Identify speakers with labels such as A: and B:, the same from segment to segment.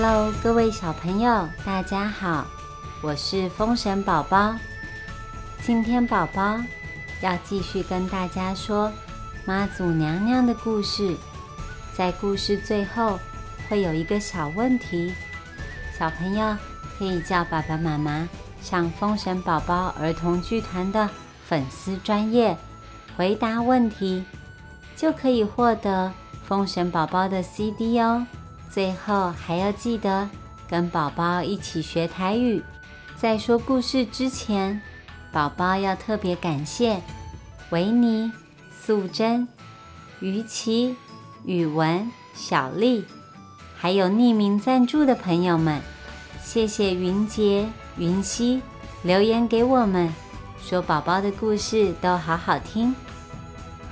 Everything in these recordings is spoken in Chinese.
A: Hello，各位小朋友，大家好，我是风神宝宝。今天宝宝要继续跟大家说妈祖娘娘的故事。在故事最后会有一个小问题，小朋友可以叫爸爸妈妈上风神宝宝儿童剧团的粉丝专业回答问题，就可以获得风神宝宝的 CD 哦。最后还要记得跟宝宝一起学台语。在说故事之前，宝宝要特别感谢维尼、素贞、于琪、宇文、小丽，还有匿名赞助的朋友们。谢谢云杰、云溪留言给我们，说宝宝的故事都好好听，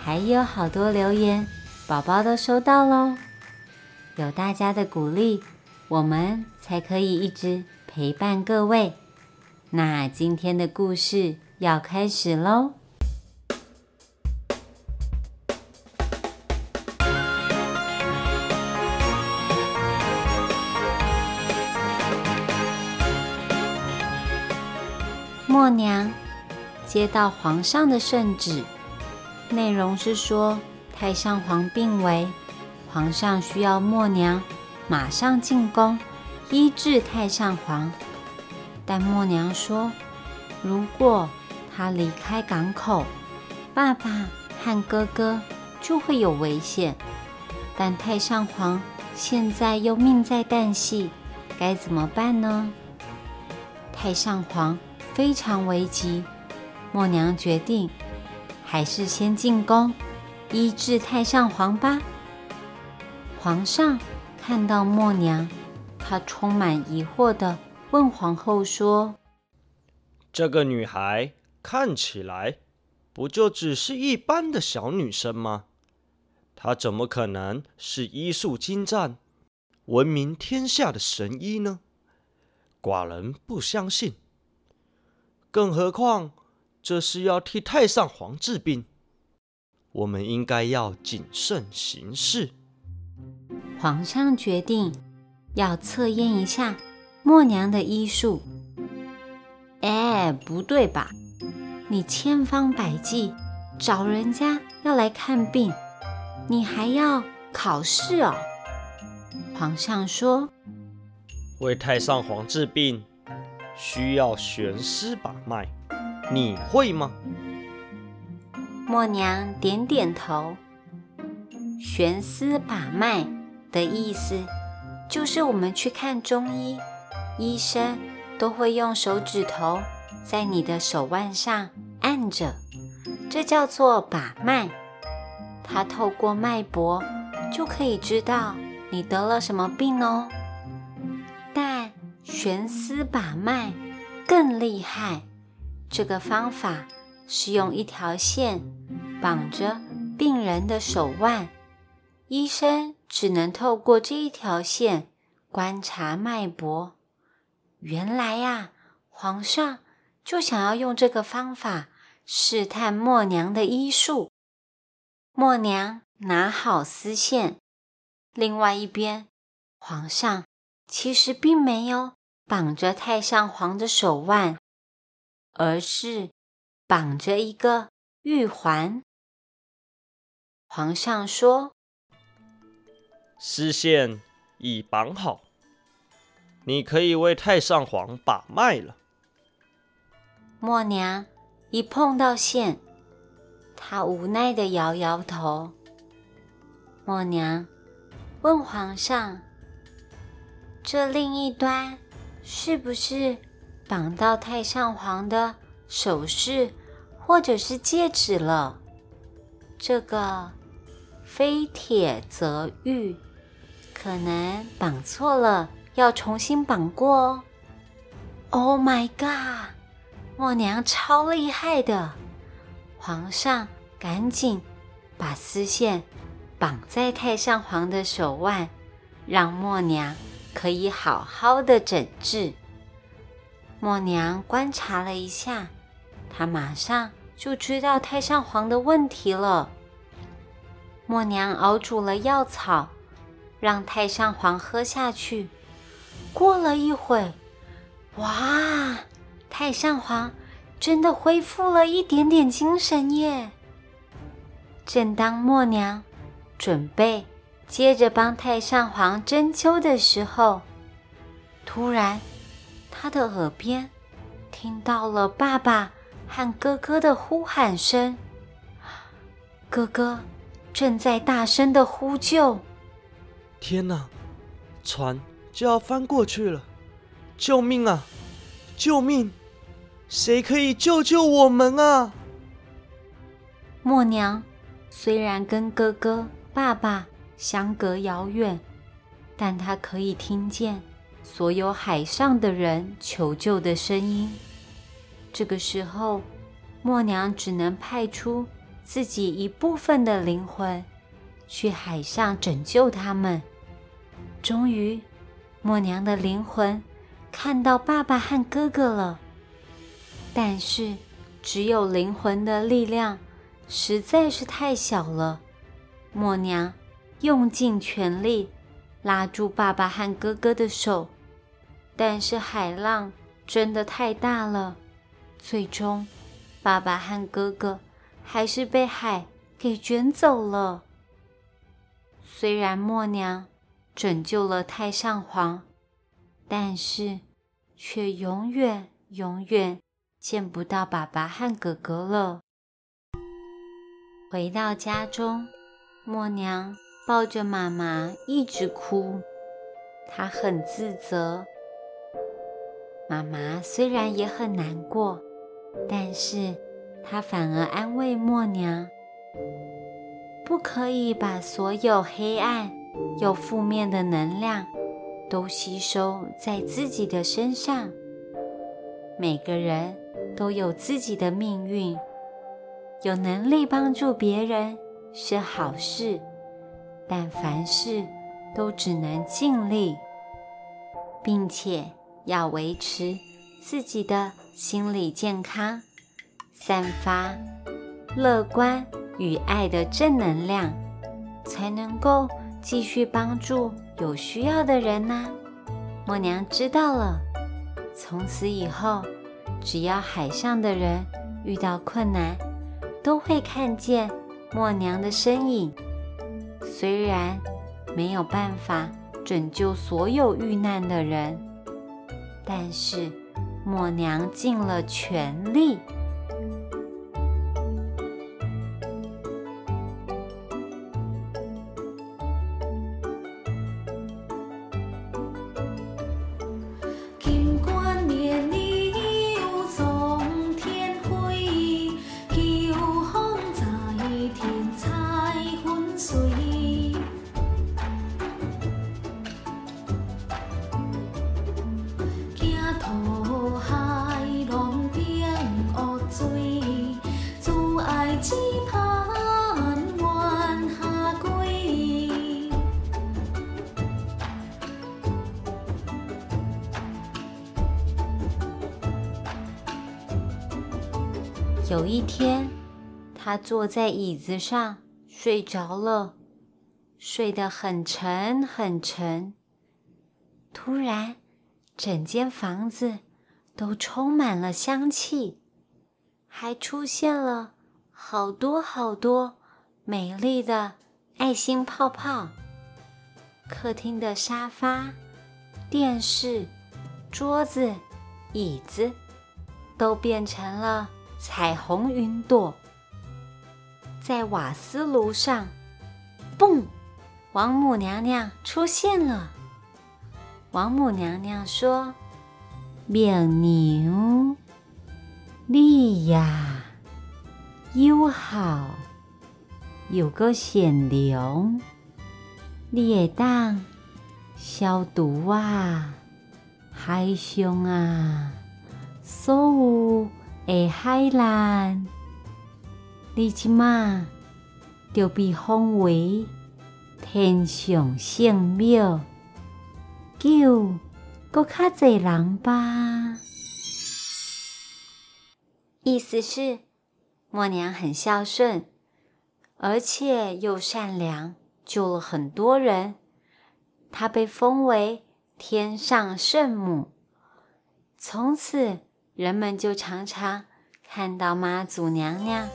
A: 还有好多留言，宝宝都收到喽。有大家的鼓励，我们才可以一直陪伴各位。那今天的故事要开始喽！默娘接到皇上的圣旨，内容是说太上皇病危。皇上需要默娘马上进宫医治太上皇，但默娘说，如果他离开港口，爸爸和哥哥就会有危险。但太上皇现在又命在旦夕，该怎么办呢？太上皇非常危急，默娘决定还是先进宫医治太上皇吧。皇上看到默娘，他充满疑惑的问皇后说：“
B: 这个女孩看起来不就只是一般的小女生吗？她怎么可能是医术精湛、闻名天下的神医呢？寡人不相信。更何况这是要替太上皇治病，我们应该要谨慎行事。”
A: 皇上决定要测验一下默娘的医术。哎，不对吧？你千方百计找人家要来看病，你还要考试哦。皇上说：“
B: 为太上皇治病需要悬丝把脉，你会吗？”
A: 默娘点点头。悬丝把脉。的意思就是我们去看中医，医生都会用手指头在你的手腕上按着，这叫做把脉。他透过脉搏就可以知道你得了什么病哦。但悬丝把脉更厉害，这个方法是用一条线绑着病人的手腕，医生。只能透过这一条线观察脉搏。原来呀，皇上就想要用这个方法试探默娘的医术。默娘拿好丝线，另外一边，皇上其实并没有绑着太上皇的手腕，而是绑着一个玉环。皇上说。
B: 丝线已绑好，你可以为太上皇把脉了。
A: 默娘一碰到线，她无奈的摇摇头。默娘问皇上：“这另一端是不是绑到太上皇的首饰或者是戒指了？”这个非铁则玉。可能绑错了，要重新绑过哦。Oh my god！默娘超厉害的，皇上赶紧把丝线绑在太上皇的手腕，让默娘可以好好的诊治。默娘观察了一下，她马上就知道太上皇的问题了。默娘熬煮了药草。让太上皇喝下去，过了一会，哇，太上皇真的恢复了一点点精神耶！正当默娘准备接着帮太上皇针灸的时候，突然，他的耳边听到了爸爸和哥哥的呼喊声。哥哥正在大声的呼救。
B: 天哪，船就要翻过去了！救命啊！救命！谁可以救救我们啊？
A: 默娘虽然跟哥哥、爸爸相隔遥远，但她可以听见所有海上的人求救的声音。这个时候，默娘只能派出自己一部分的灵魂去海上拯救他们。终于，默娘的灵魂看到爸爸和哥哥了，但是只有灵魂的力量实在是太小了。默娘用尽全力拉住爸爸和哥哥的手，但是海浪真的太大了，最终爸爸和哥哥还是被海给卷走了。虽然默娘。拯救了太上皇，但是却永远永远见不到爸爸和哥哥了。回到家中，默娘抱着妈妈一直哭，她很自责。妈妈虽然也很难过，但是她反而安慰默娘：不可以把所有黑暗。有负面的能量都吸收在自己的身上。每个人都有自己的命运，有能力帮助别人是好事，但凡事都只能尽力，并且要维持自己的心理健康，散发乐观与爱的正能量，才能够。继续帮助有需要的人呢。默娘知道了，从此以后，只要海上的人遇到困难，都会看见默娘的身影。虽然没有办法拯救所有遇难的人，但是默娘尽了全力。有一天，他坐在椅子上睡着了，睡得很沉很沉。突然，整间房子都充满了香气，还出现了好多好多美丽的爱心泡泡。客厅的沙发、电视、桌子、椅子都变成了。彩虹云朵在瓦斯炉上，嘣！王母娘娘出现了。王母娘娘说：“明牛，你呀，又好有个善良，你会当消毒啊，害凶啊，所有。”诶，海兰，你即马就被封为天上圣庙，救搁较济人吧。意思是，默娘很孝顺，而且又善良，救了很多人。她被封为天上圣母。从此，人们就常常看到妈祖娘娘、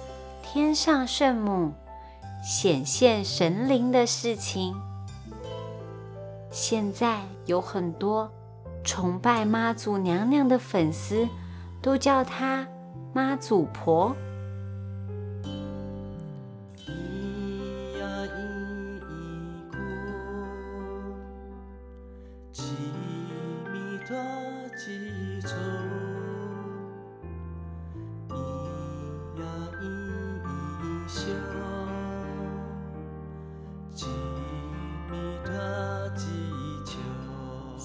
A: 天上圣母显现神灵的事情。现在有很多崇拜妈祖娘娘的粉丝，都叫她妈祖婆。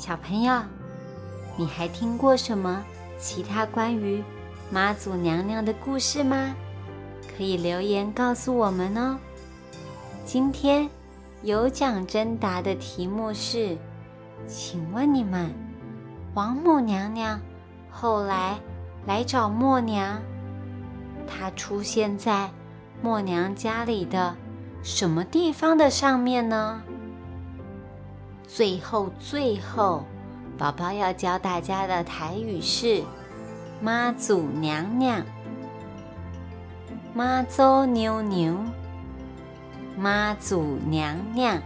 A: 小朋友，你还听过什么其他关于妈祖娘娘的故事吗？可以留言告诉我们哦。今天有奖征答的题目是：请问你们，王母娘娘后来来找默娘，她出现在默娘家里的什么地方的上面呢？最后，最后，宝宝要教大家的台语是“妈祖娘娘”，妈祖牛牛，妈祖娘娘，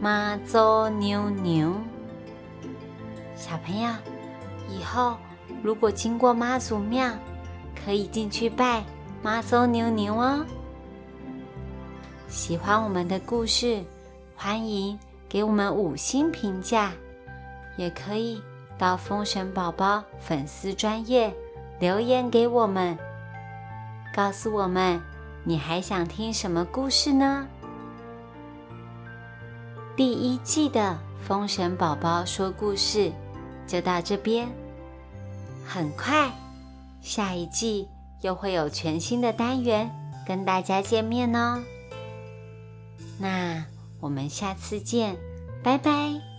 A: 妈祖妞妞。小朋友，以后如果经过妈祖庙，可以进去拜妈祖牛牛哦。喜欢我们的故事，欢迎。给我们五星评价，也可以到风神宝宝粉丝专业留言给我们，告诉我们你还想听什么故事呢？第一季的风神宝宝说故事就到这边，很快下一季又会有全新的单元跟大家见面哦。那。我们下次见，拜拜。